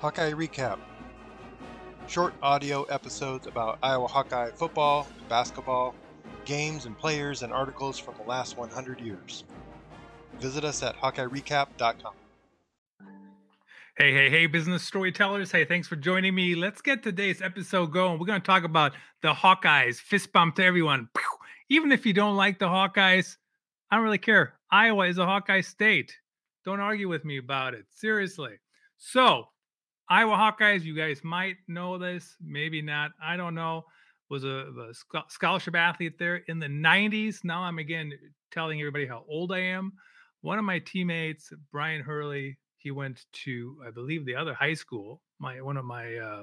Hawkeye Recap. Short audio episodes about Iowa Hawkeye football, basketball, games and players, and articles from the last 100 years. Visit us at HawkeyeRecap.com. Hey, hey, hey, business storytellers. Hey, thanks for joining me. Let's get today's episode going. We're going to talk about the Hawkeyes. Fist bump to everyone. Even if you don't like the Hawkeyes, I don't really care. Iowa is a Hawkeye state. Don't argue with me about it. Seriously. So, Iowa Hawkeyes, you guys might know this, maybe not. I don't know. Was a, a scholarship athlete there in the 90s. Now I'm again telling everybody how old I am. One of my teammates, Brian Hurley, he went to, I believe, the other high school. My one of my uh,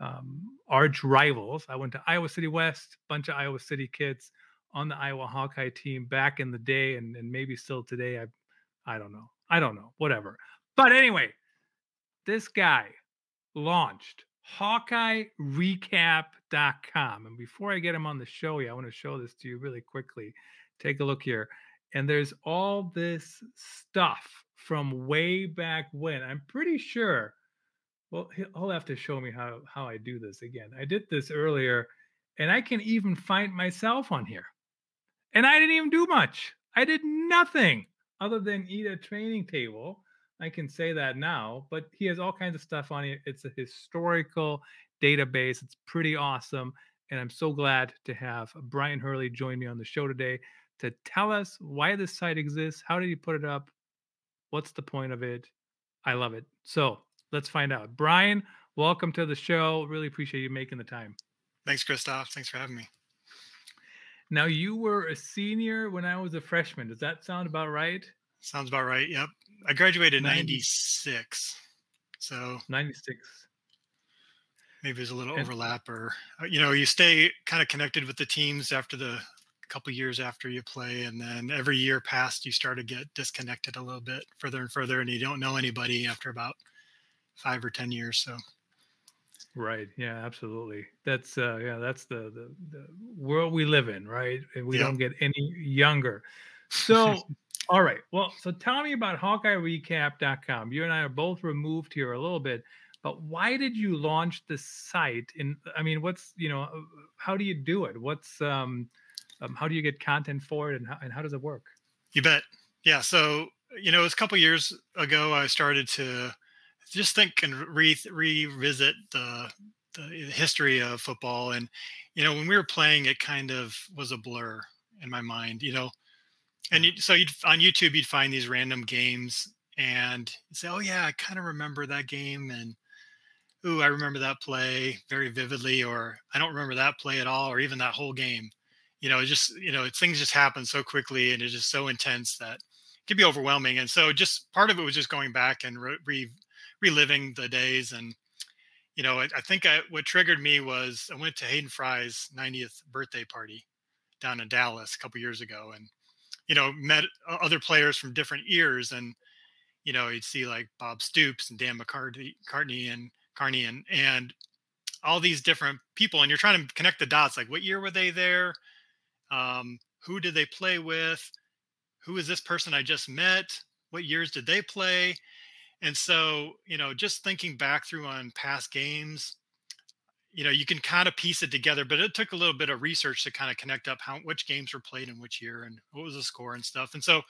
um, arch rivals. I went to Iowa City West, bunch of Iowa City kids on the Iowa Hawkeye team back in the day, and, and maybe still today. I, I don't know. I don't know. Whatever. But anyway, this guy launched HawkeyeRecap.com. And before I get him on the show, yeah, I want to show this to you really quickly. Take a look here. And there's all this stuff from way back when. I'm pretty sure. Well, he'll have to show me how, how I do this again. I did this earlier, and I can even find myself on here. And I didn't even do much. I did nothing other than eat a training table I can say that now, but he has all kinds of stuff on it. It's a historical database. It's pretty awesome. And I'm so glad to have Brian Hurley join me on the show today to tell us why this site exists. How did he put it up? What's the point of it? I love it. So let's find out. Brian, welcome to the show. Really appreciate you making the time. Thanks, Christoph. Thanks for having me. Now, you were a senior when I was a freshman. Does that sound about right? Sounds about right. Yep. I graduated in 96. So 96. Maybe there's a little and, overlap or uh, you know, you stay kind of connected with the teams after the couple years after you play and then every year past you start to get disconnected a little bit further and further and you don't know anybody after about 5 or 10 years so Right. Yeah, absolutely. That's uh yeah, that's the the, the world we live in, right? And we don't get any younger. So all right. Well, so tell me about HawkeyeRecap.com. You and I are both removed here a little bit, but why did you launch the site? And I mean, what's you know, uh, how do you do it? What's um, um how do you get content for it, and how and how does it work? You bet. Yeah. So you know, it was a couple years ago I started to just think and re- revisit the the history of football, and you know, when we were playing, it kind of was a blur in my mind. You know and you, so you'd on YouTube you'd find these random games and say, "Oh yeah, I kind of remember that game," and "Ooh, I remember that play very vividly," or "I don't remember that play at all," or even that whole game. You know, just you know, things just happen so quickly and it's just so intense that it can be overwhelming. And so, just part of it was just going back and re- reliving the days. And you know, I, I think I, what triggered me was I went to Hayden Fry's 90th birthday party down in Dallas a couple years ago, and you know, met other players from different years, and you know, you'd see like Bob Stoops and Dan McCarney, McCarney and Carney, and and all these different people, and you're trying to connect the dots. Like, what year were they there? Um, who did they play with? Who is this person I just met? What years did they play? And so, you know, just thinking back through on past games, you know you can kind of piece it together but it took a little bit of research to kind of connect up how which games were played in which year and what was the score and stuff and so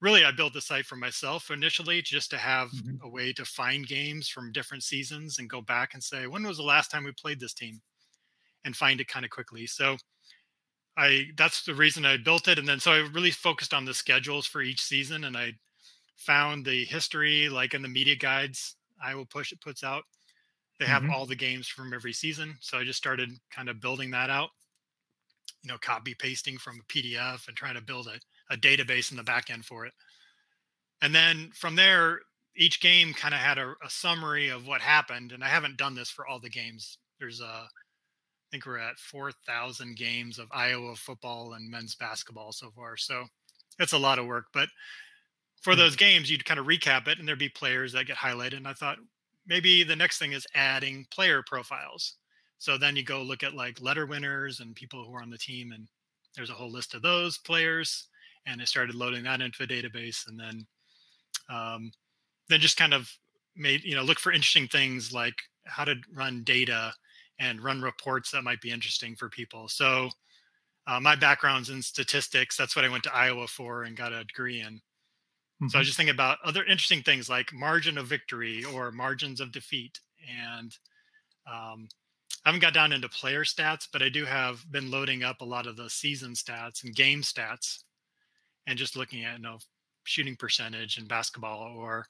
really i built the site for myself initially just to have mm-hmm. a way to find games from different seasons and go back and say when was the last time we played this team and find it kind of quickly so i that's the reason i built it and then so i really focused on the schedules for each season and i found the history like in the media guides iowa push it puts out they have mm-hmm. all the games from every season. So I just started kind of building that out, you know, copy pasting from a PDF and trying to build a, a database in the back end for it. And then from there, each game kind of had a, a, summary of what happened. And I haven't done this for all the games. There's a, I think we're at 4,000 games of Iowa football and men's basketball so far. So it's a lot of work. But for those games, you'd kind of recap it and there'd be players that get highlighted. And I thought, maybe the next thing is adding player profiles. So then you go look at like letter winners and people who are on the team, and there's a whole list of those players. And I started loading that into a database, and then um, then just kind of made you know look for interesting things like how to run data and run reports that might be interesting for people. So uh, my background's in statistics. That's what I went to Iowa for and got a degree in. Mm-hmm. So I was just thinking about other interesting things like margin of victory or margins of defeat. And um, I haven't got down into player stats, but I do have been loading up a lot of the season stats and game stats and just looking at you know shooting percentage in basketball or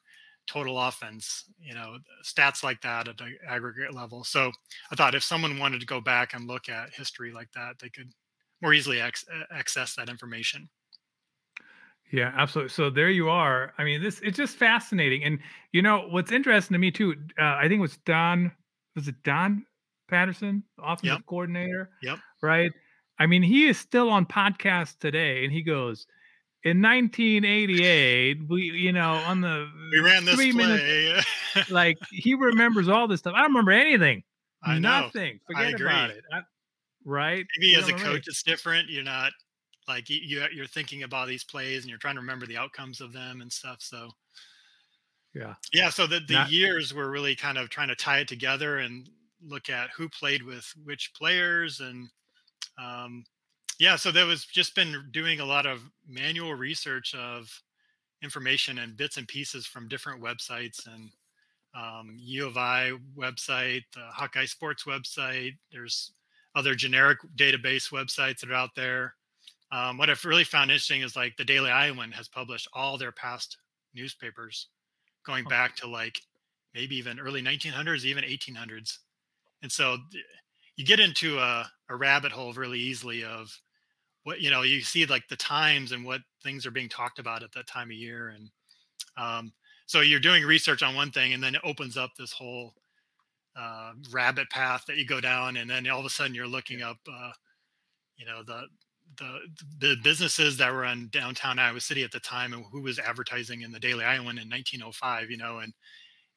total offense, you know, stats like that at the aggregate level. So I thought if someone wanted to go back and look at history like that, they could more easily ac- access that information. Yeah, absolutely. So there you are. I mean, this it's just fascinating. And you know what's interesting to me too. Uh, I think it was Don. Was it Don Patterson, offensive yep. coordinator? Yep. Right. I mean, he is still on podcast today, and he goes, in 1988, we, you know, on the we ran this three play. minutes, like he remembers all this stuff. I don't remember anything. I Nothing. Know. Forget about it. I, right? Maybe as a coach, it's different. You're not like you you're thinking about these plays and you're trying to remember the outcomes of them and stuff. So yeah, yeah. So the the not, years were really kind of trying to tie it together and look at who played with which players and um, yeah so there was just been doing a lot of manual research of information and bits and pieces from different websites and um, u of i website the hawkeye sports website there's other generic database websites that are out there um, what i've really found interesting is like the daily iowan has published all their past newspapers going back to like maybe even early 1900s even 1800s and so you get into a, a rabbit hole really easily of what you know you see like the times and what things are being talked about at that time of year and um, so you're doing research on one thing and then it opens up this whole uh, rabbit path that you go down and then all of a sudden you're looking up uh, you know the the the businesses that were in downtown Iowa City at the time and who was advertising in the Daily Iowan in 1905 you know and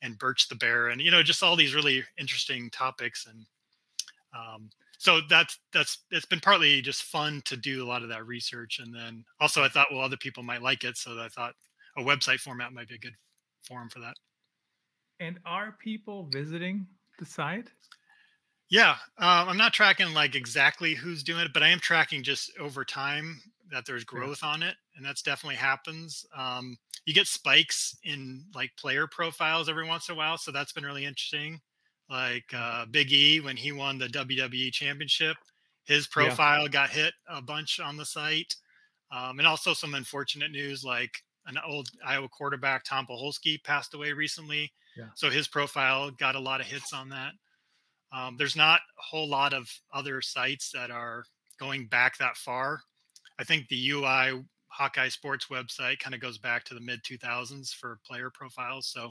and Birch the Bear and you know just all these really interesting topics and um, so that's that's it's been partly just fun to do a lot of that research and then also i thought well other people might like it so i thought a website format might be a good forum for that. And are people visiting the site yeah um, i'm not tracking like exactly who's doing it but i am tracking just over time that there's growth yeah. on it and that's definitely happens um, you get spikes in like player profiles every once in a while so that's been really interesting like uh, Big E when he won the WWE Championship. His profile yeah. got hit a bunch on the site, um, and also some unfortunate news like an old Iowa quarterback Tom Poholski passed away recently. Yeah. So his profile got a lot of hits on that. Um, there's not a whole lot of other sites that are going back that far. I think the UI Hawkeye Sports website kind of goes back to the mid 2000s for player profiles. So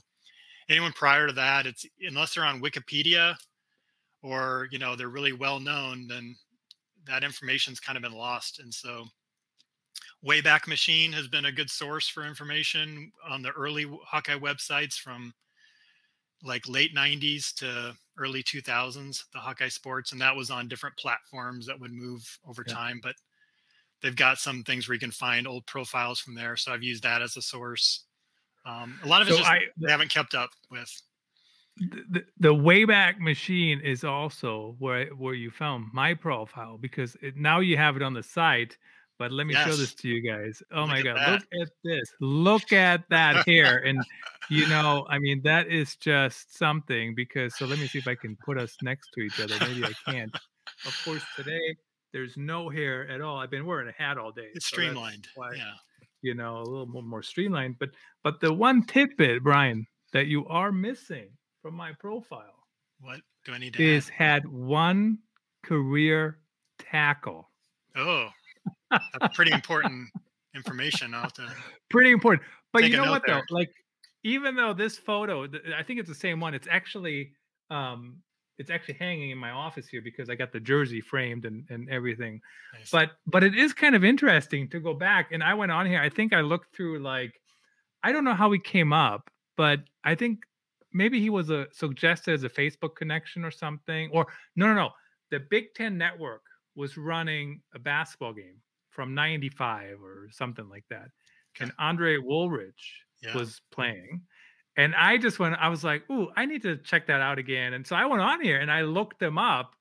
anyone prior to that, it's unless they're on Wikipedia or you know they're really well known, then that information's kind of been lost. And so, Wayback Machine has been a good source for information on the early Hawkeye websites from like late 90s to early 2000s the hawkeye sports and that was on different platforms that would move over yeah. time but they've got some things where you can find old profiles from there so i've used that as a source um, a lot of it so just I, they haven't kept up with. The, the Wayback Machine is also where where you found my profile because it, now you have it on the site. But let me yes. show this to you guys. Oh look my god, that. look at this! Look at that hair, and you know, I mean, that is just something. Because so let me see if I can put us next to each other. Maybe I can't. Of course, today there's no hair at all. I've been wearing a hat all day. It's so streamlined. yeah you know, a little more, more streamlined. But but the one tidbit, Brian, that you are missing from my profile. What do I need to is add? had one career tackle. Oh, that's pretty important information. I'll have to pretty important. But you know what there. though? Like even though this photo, I think it's the same one. It's actually um it's actually hanging in my office here because I got the jersey framed and, and everything. Nice. But but it is kind of interesting to go back. And I went on here. I think I looked through like I don't know how he came up, but I think maybe he was a suggested as a Facebook connection or something. Or no, no, no. The Big Ten Network was running a basketball game from '95 or something like that, okay. and Andre Woolridge yeah. was playing And I just went, I was like, ooh, I need to check that out again. And so I went on here and I looked them up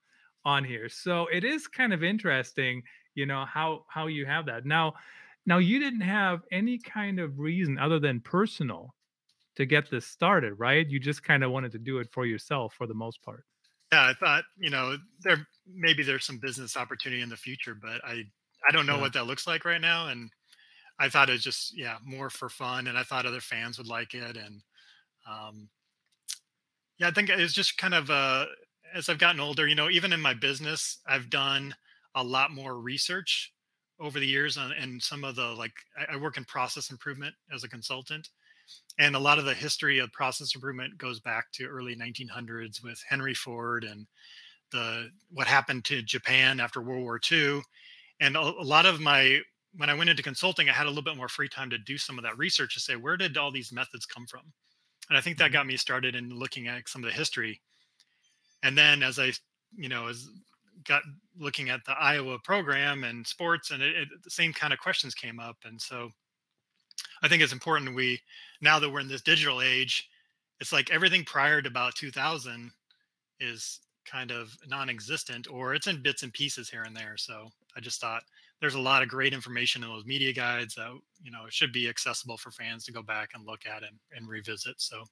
on here. So it is kind of interesting, you know, how how you have that. Now, now you didn't have any kind of reason other than personal to get this started, right? You just kind of wanted to do it for yourself for the most part. Yeah, I thought, you know, there maybe there's some business opportunity in the future, but I I don't know yeah. what that looks like right now and I thought it was just yeah, more for fun and I thought other fans would like it and um yeah, I think it's just kind of uh as I've gotten older, you know, even in my business, I've done a lot more research over the years on and some of the like I, I work in process improvement as a consultant and a lot of the history of process improvement goes back to early 1900s with Henry Ford and the what happened to Japan after World War II. And a, a, lot of my when I went into consulting, I had a little bit more free time to do some of that research to say where did all these methods come from. And I think that mm-hmm. got me started in looking at some of the history. And then as I, you know, as got looking at the Iowa program and sports, and it, it, the same kind of questions came up. And so I think it's important we now that we're in this digital age, it's like everything prior to about 2000 is kind of non-existent or it's in bits and pieces here and there. So I just thought there's a lot of great information in those media guides that you know should be accessible for fans to go back and look at and, and revisit. So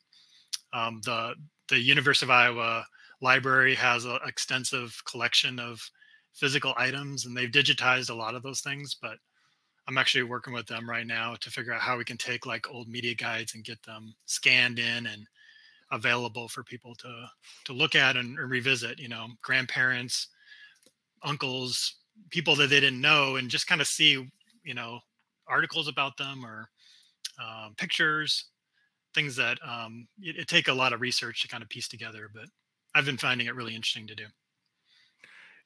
um, the the University of Iowa library has an extensive collection of physical items and they've digitized a lot of those things, but I'm actually working with them right now to figure out how we can take like old media guides and get them scanned in and available for people to to look at and, and revisit. You know, grandparents, uncles, people that they didn't know, and just kind of see you know articles about them or um, pictures, things that um, it, it take a lot of research to kind of piece together. But I've been finding it really interesting to do.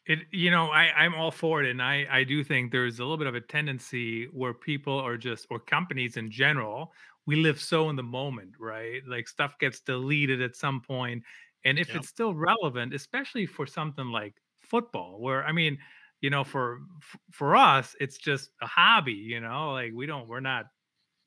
It, you know, I, I'm all for it. And I, I do think there's a little bit of a tendency where people are just, or companies in general, we live so in the moment, right? Like stuff gets deleted at some point, And if yep. it's still relevant, especially for something like football, where, I mean, you know, for, for us, it's just a hobby, you know, like we don't, we're not,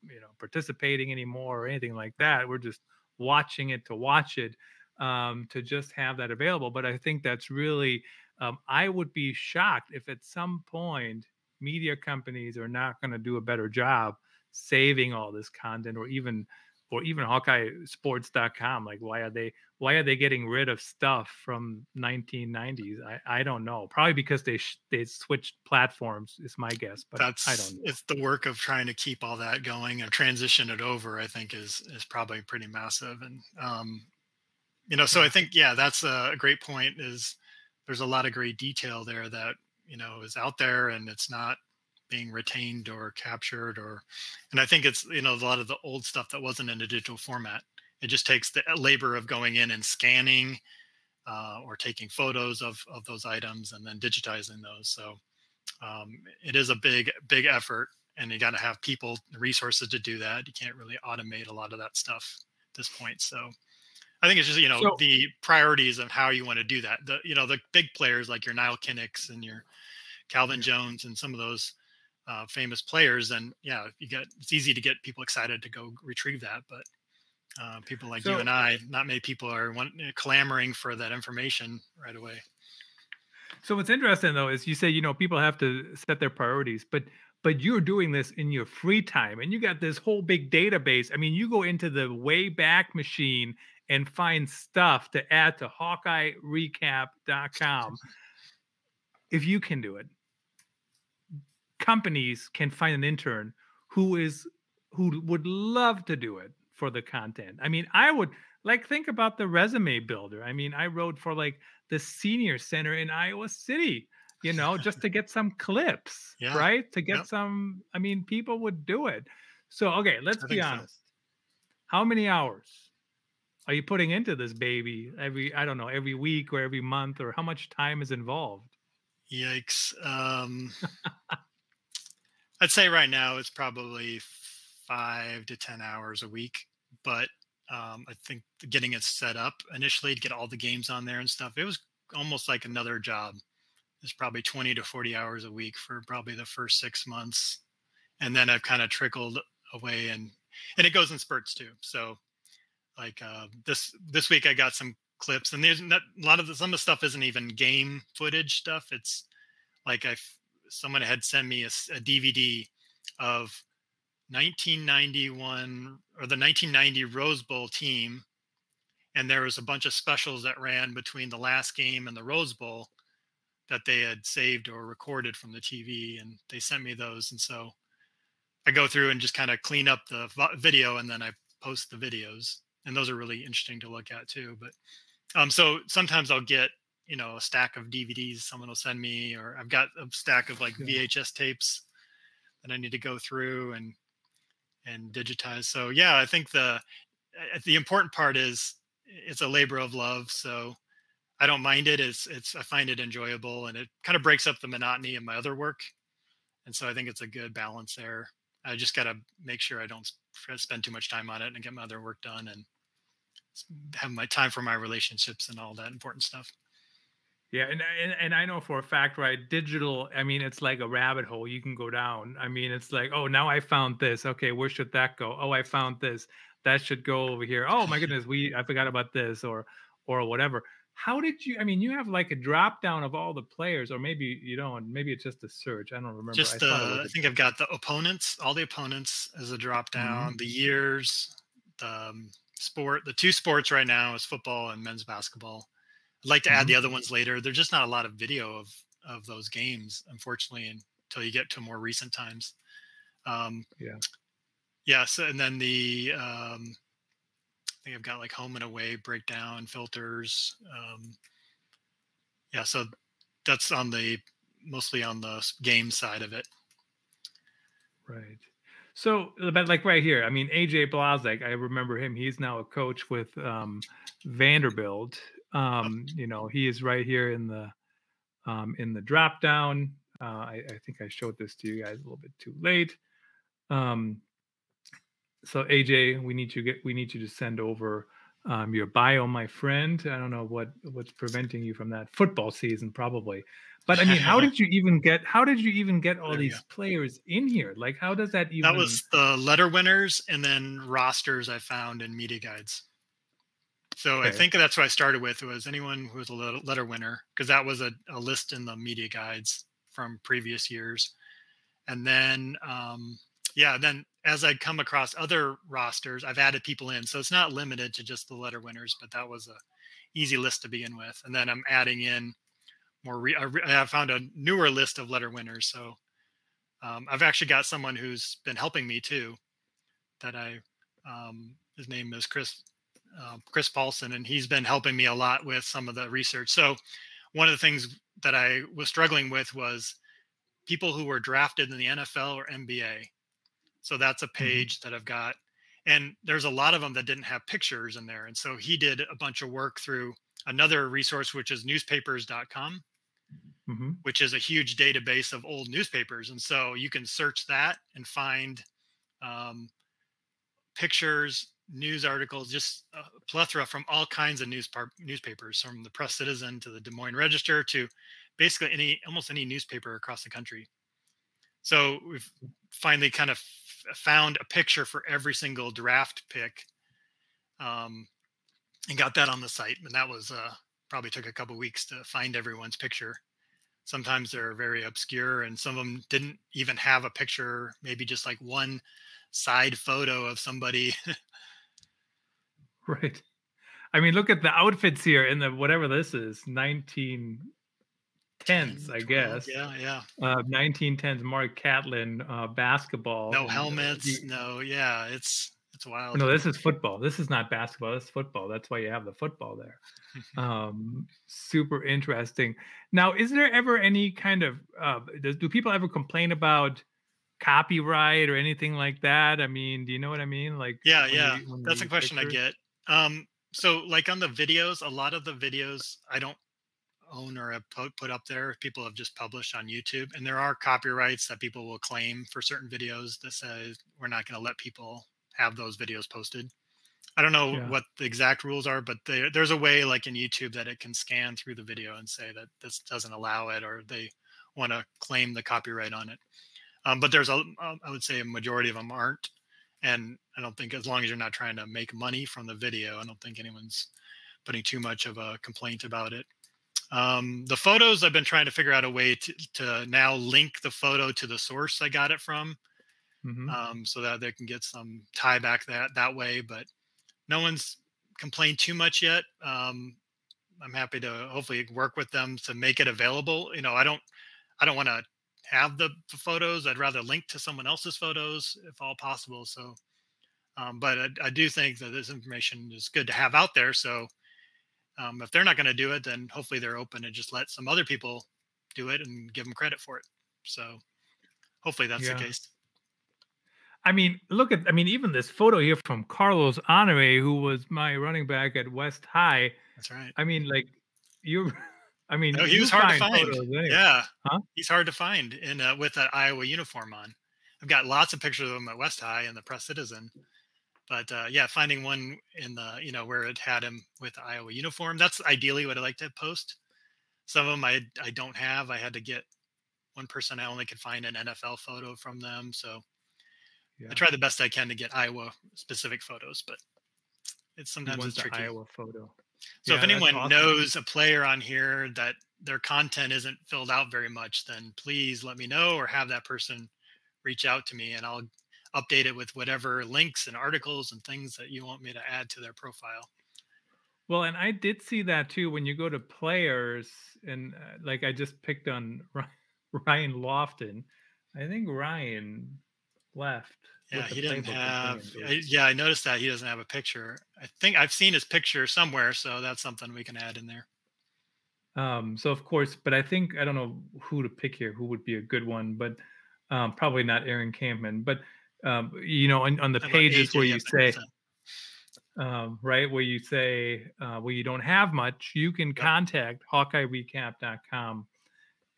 you know, participating anymore or anything like that. We're just watching it to watch it um, to just have that available. But I think that's really um, I would be shocked if at some point media companies are not going to do a better job saving all this content or even or even hawkeyesports.com like why are they why are they getting rid of stuff from 1990s i, I don't know. Probably because they sh- they switched platforms is my guess but that's i don't know. it's the work of trying to keep all that going and transition it over i think is is probably pretty massive. And um you know so i think yeah that's a great point is there's a lot of great detail there that you know is out there and it's not being retained or captured or and i think it's you know a lot of the old stuff that wasn't in a digital format. It just takes the labor of going in and scanning uh, or taking photos of of those items and then digitizing those. So um, it is a big big effort and you got to have people resources to do that. You can't really automate a lot of that stuff at this point. So I think it's just you know so, the priorities of how you want to do that. The you know the big players like your Nile Kinnicks and your Calvin Jones and some of those uh, famous players, and yeah, you get it's easy to get people excited to go retrieve that, but uh, people like so, you and I, not many people are uh, clamoring for that information right away. So what's interesting though is you say you know people have to set their priorities, but but you're doing this in your free time and you got this whole big database. I mean, you go into the Wayback Machine and find stuff to add to HawkeyeRecap.com. if you can do it, companies can find an intern who is who would love to do it for the content. I mean, I would like think about the resume builder. I mean, I wrote for like the senior center in Iowa City, you know, just to get some clips, yeah. right? To get yep. some, I mean, people would do it. So, okay, let's be honest. So. How many hours are you putting into this baby every i don't know every week or every month or how much time is involved yikes um i'd say right now it's probably five to ten hours a week but um i think getting it set up initially to get all the games on there and stuff it was almost like another job it's probably 20 to 40 hours a week for probably the first six months and then i've kind of trickled away and and it goes in spurts too so like uh, this this week I got some clips, and there's not, a lot of the, some of the stuff isn't even game footage stuff. It's like I someone had sent me a, a DVD of 1991 or the 1990 Rose Bowl team, and there was a bunch of specials that ran between the last game and the Rose Bowl that they had saved or recorded from the TV, and they sent me those, and so I go through and just kind of clean up the video, and then I post the videos, and those are really interesting to look at too. But um, so sometimes I'll get you know a stack of DVDs someone will send me, or I've got a stack of like VHS tapes that I need to go through and and digitize. So yeah, I think the the important part is it's a labor of love. So I don't mind it. It's it's I find it enjoyable and it kind of breaks up the monotony of my other work. And so I think it's a good balance there. I just got to make sure I don't spend too much time on it and get my other work done and have my time for my relationships and all that important stuff. Yeah, and, and and I know for a fact, right? Digital, I mean, it's like a rabbit hole you can go down. I mean, it's like, oh, now I found this. Okay, where should that go? Oh, I found this. That should go over here. Oh my goodness, we I forgot about this or or whatever. How did you? I mean, you have like a drop down of all the players, or maybe you don't. Maybe it's just a search. I don't remember. Just I, I think I've got the opponents, all the opponents as a drop down, mm-hmm. the years, the um, sport. The two sports right now is football and men's basketball I'd like to mm-hmm. add the other ones later. There's just not a lot of video of of those games, unfortunately, until you get to more recent times. Um, yeah. Yes, and then the um, I think I've got like home and away breakdown filters. Um, yeah, so that's on the mostly on the game side of it. Right. So, but like right here, I mean, AJ Blazek, I remember him. He's now a coach with um, Vanderbilt, um, you know, he is right here in the um, in the drop down. Uh, I, I, think I showed this to you guys a little bit too late. Um, so AJ, we need you get we need you to send over um, your bio, my friend. I don't know what what's preventing you from that football season, probably. But I mean, how did you even get? How did you even get all these players in here? Like, how does that even? That was the letter winners and then rosters I found in media guides. So okay. I think that's what I started with was anyone who was a letter winner because that was a, a, list in the media guides from previous years. And then, um, yeah, then as I come across other rosters, I've added people in. So it's not limited to just the letter winners, but that was a easy list to begin with. And then I'm adding in more. Re- I found a newer list of letter winners. So um, I've actually got someone who's been helping me too. That I, um, his name is Chris uh, Chris Paulson, and he's been helping me a lot with some of the research. So, one of the things that I was struggling with was people who were drafted in the NFL or NBA. So that's a mm-hmm. page mm-hmm. that I've got, and there's a lot of them that didn't have pictures in there. And so he did a bunch of work through another resource, which is newspapers.com. Mm-hmm. Which is a huge database of old newspapers, and so you can search that and find um, pictures news articles, just a plethora from all kinds of news par- newspapers, from the Press Citizen to the Des Moines Register to basically any almost any newspaper across the country. So we've finally kind of f- found a picture for every single draft pick, um, and got that on the site. And that was uh, probably took a couple weeks to find everyone's picture. Sometimes they're very obscure, and some of them didn't even have a picture. Maybe just like one side photo of somebody Right. I mean, look at the outfits here in the whatever this is, 1910s, I guess. Yeah, yeah. Uh, 1910s Mark Catlin uh, basketball. No helmets. no, yeah, it's it's wild. No, this is football. This is not basketball. This is football. That's why you have the football there. um, super interesting. Now, is there ever any kind of uh, does, do people ever complain about copyright or anything like that? I mean, do you know what I mean? Like, yeah, yeah, you, that's a question pictures? I get. Um, so like on the videos, a lot of the videos I don't own or have put up there. People have just published on YouTube, and there are copyrights that people will claim for certain videos that says we're not going to let people have those videos posted. I don't know yeah. what the exact rules are, but they, there's a way, like in YouTube, that it can scan through the video and say that this doesn't allow it, or they want to claim the copyright on it. Um, but there's a, I would say, a majority of them aren't And I don't think as long as you're not trying to make money from the video, I don't think anyone's putting too much of a complaint about it. Um, the photos, I've been trying to figure out a way to, to now link the photo to the source I got it from, mm-hmm. um, so that they can get some tie back that that way. But no one's complained too much yet. Um, I'm happy to hopefully work with them to make it available. You know, I don't, I don't want to have the, photos. I'd rather link to someone else's photos if all possible. So, um, but I, I, do think that this information is good to have out there. So, um, if they're not going to do it, then hopefully they're open to just let some other people do it and give them credit for it. So, hopefully that's yeah. the case. I mean, look at I mean, even this photo here from Carlos Honore, who was my running back at West High. That's right. I mean, like you I mean, no, he was hard to find. Anyway. Yeah, huh? he's hard to find in uh, with that Iowa uniform on. I've got lots of pictures of him at West High and the Press Citizen, but uh, yeah, finding one in the you know where it had him with the Iowa uniform. That's ideally what I like to post. Some of them I I don't have. I had to get one person. I only could find an NFL photo from them, so yeah. I try the best I can to get Iowa specific photos, but it's sometimes it's tricky. Iowa photo. So yeah, if anyone awesome. knows a player on here that their content isn't filled out very much, then please let me know or have that person reach out to me and I'll update it with whatever links and articles and things that you want me to add to their profile. Well, and I did see that too when you go to players and uh, like I just picked on Ryan Lofton. I think Ryan left. Yeah, he didn't have. Yeah, I noticed that he doesn't have a picture. I think I've seen his picture somewhere, so that's something we can add in there. Um, so of course, but I think I don't know who to pick here. Who would be a good one? But um, probably not Aaron Kampman. But um, you know, on, on the pages where you say, um, right, where you say uh, where you don't have much, you can yep. contact HawkeyeRecap.com.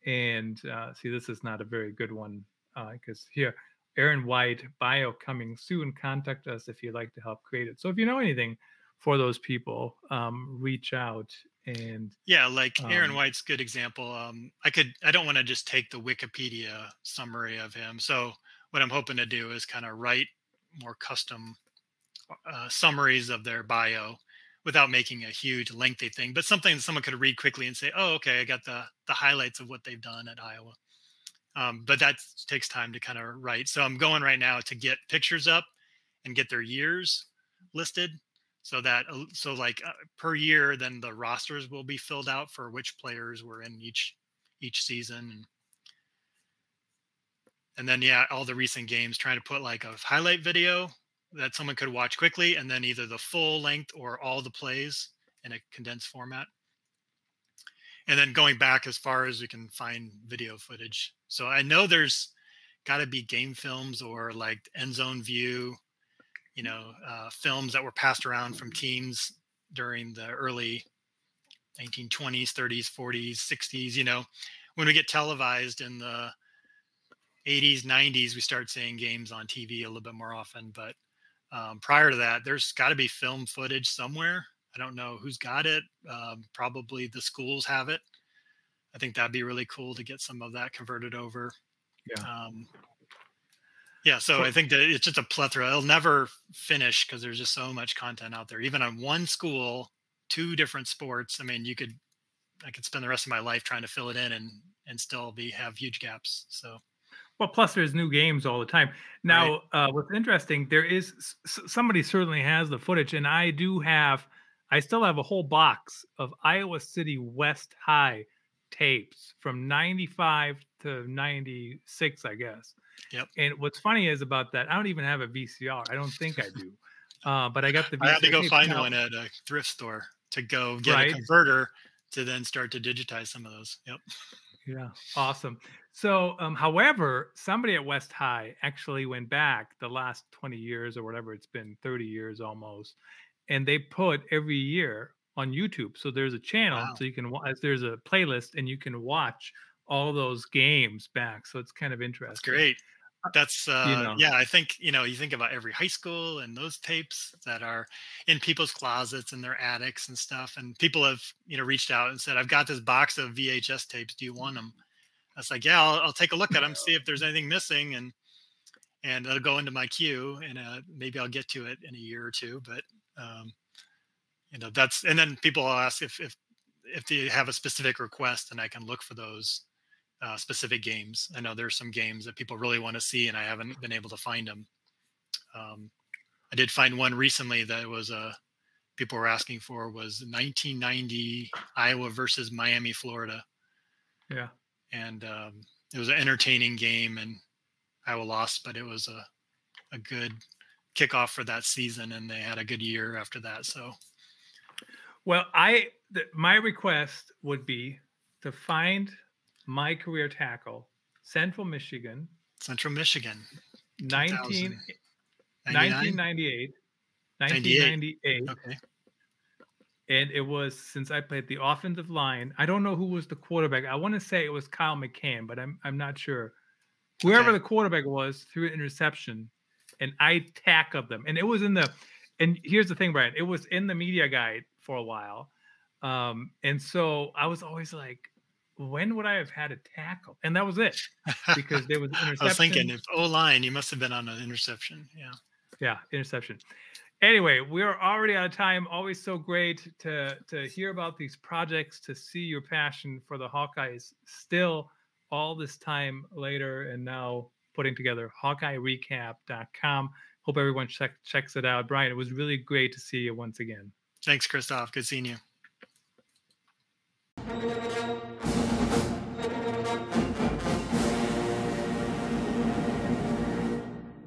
And uh, see, this is not a very good one because uh, here Aaron White bio coming soon. Contact us if you'd like to help create it. So if you know anything for those people, um, reach out and yeah, like Aaron um, White's good example. Um, I could I don't want to just take the Wikipedia summary of him. So what I'm hoping to do is kind of write more custom uh, summaries of their bio without making a huge lengthy thing, but something someone could read quickly and say, "Oh, okay, I got the the highlights of what they've done at Iowa." Um, but that takes time to kind of write. So I'm going right now to get pictures up and get their years listed so that uh, so like uh, per year then the rosters will be filled out for which players were in each each season and then yeah all the recent games trying to put like a highlight video that someone could watch quickly and then either the full length or all the plays in a condensed format and then going back as far as we can find video footage. So I know there's got to be game films or like end zone view, you know, uh, films that were passed around from teams during the early 1920s, 30s, 40s, 60s. You know, when we get televised in the 80s, 90s, we start seeing games on TV a little bit more often. But um, prior to that, there's got to be film footage somewhere I don't know who's got it. Um, probably the schools have it. I think that'd be really cool to get some of that converted over. Yeah. Um, yeah. So I think that it's just a plethora. It'll never finish because there's just so much content out there. Even on one school, two different sports. I mean, you could, I could spend the rest of my life trying to fill it in and and still be have huge gaps. So. Well, plus there's new games all the time. Now, right. uh, what's interesting, there is somebody certainly has the footage, and I do have I still have a whole box of Iowa City West High tapes from 95 to 96, I guess. Yep. And what's funny is about that, I don't even have a VCR. I don't think I do. Uh, but I got the VCR. I had to go find now. one at a thrift store to go get right? a converter to then start to digitize some of those. Yep. Yeah, awesome. So, um, however, somebody at West High actually went back the last 20 years or whatever it's been, 30 years almost, and they put every year on YouTube. So there's a channel, wow. so you can watch. There's a playlist, and you can watch all those games back. So it's kind of interesting. That's great. Uh, That's uh, you know. yeah. I think you know you think about every high school and those tapes that are in people's closets and their attics and stuff. And people have you know reached out and said, "I've got this box of VHS tapes. Do you want them?" I was like, "Yeah, I'll, I'll take a look at them, see if there's anything missing." And and it'll go into my queue, and uh, maybe I'll get to it in a year or two. But um, you know, that's and then people will ask if if if they have a specific request, and I can look for those uh, specific games. I know there's some games that people really want to see, and I haven't been able to find them. Um, I did find one recently that was a uh, people were asking for was 1990 Iowa versus Miami, Florida. Yeah, and um, it was an entertaining game, and Iowa lost, but it was a a good kickoff for that season, and they had a good year after that. So, well, I the, my request would be to find my career tackle, Central Michigan. Central Michigan. 19, 1998. 1998. Okay. And it was since I played the offensive line. I don't know who was the quarterback. I want to say it was Kyle McCann, but I'm I'm not sure. Whoever okay. the quarterback was threw an interception, and I tackled them. And it was in the. And here's the thing, Brian. It was in the media guide for a while, um, and so I was always like, when would I have had a tackle? And that was it because there was interception. I was thinking if O line, you must have been on an interception. Yeah. Yeah, interception. Anyway, we're already out of time. Always so great to to hear about these projects, to see your passion for the Hawkeyes still all this time later, and now putting together HawkeyeRecap.com. Hope everyone check, checks it out. Brian, it was really great to see you once again. Thanks, Christoph. Good seeing you.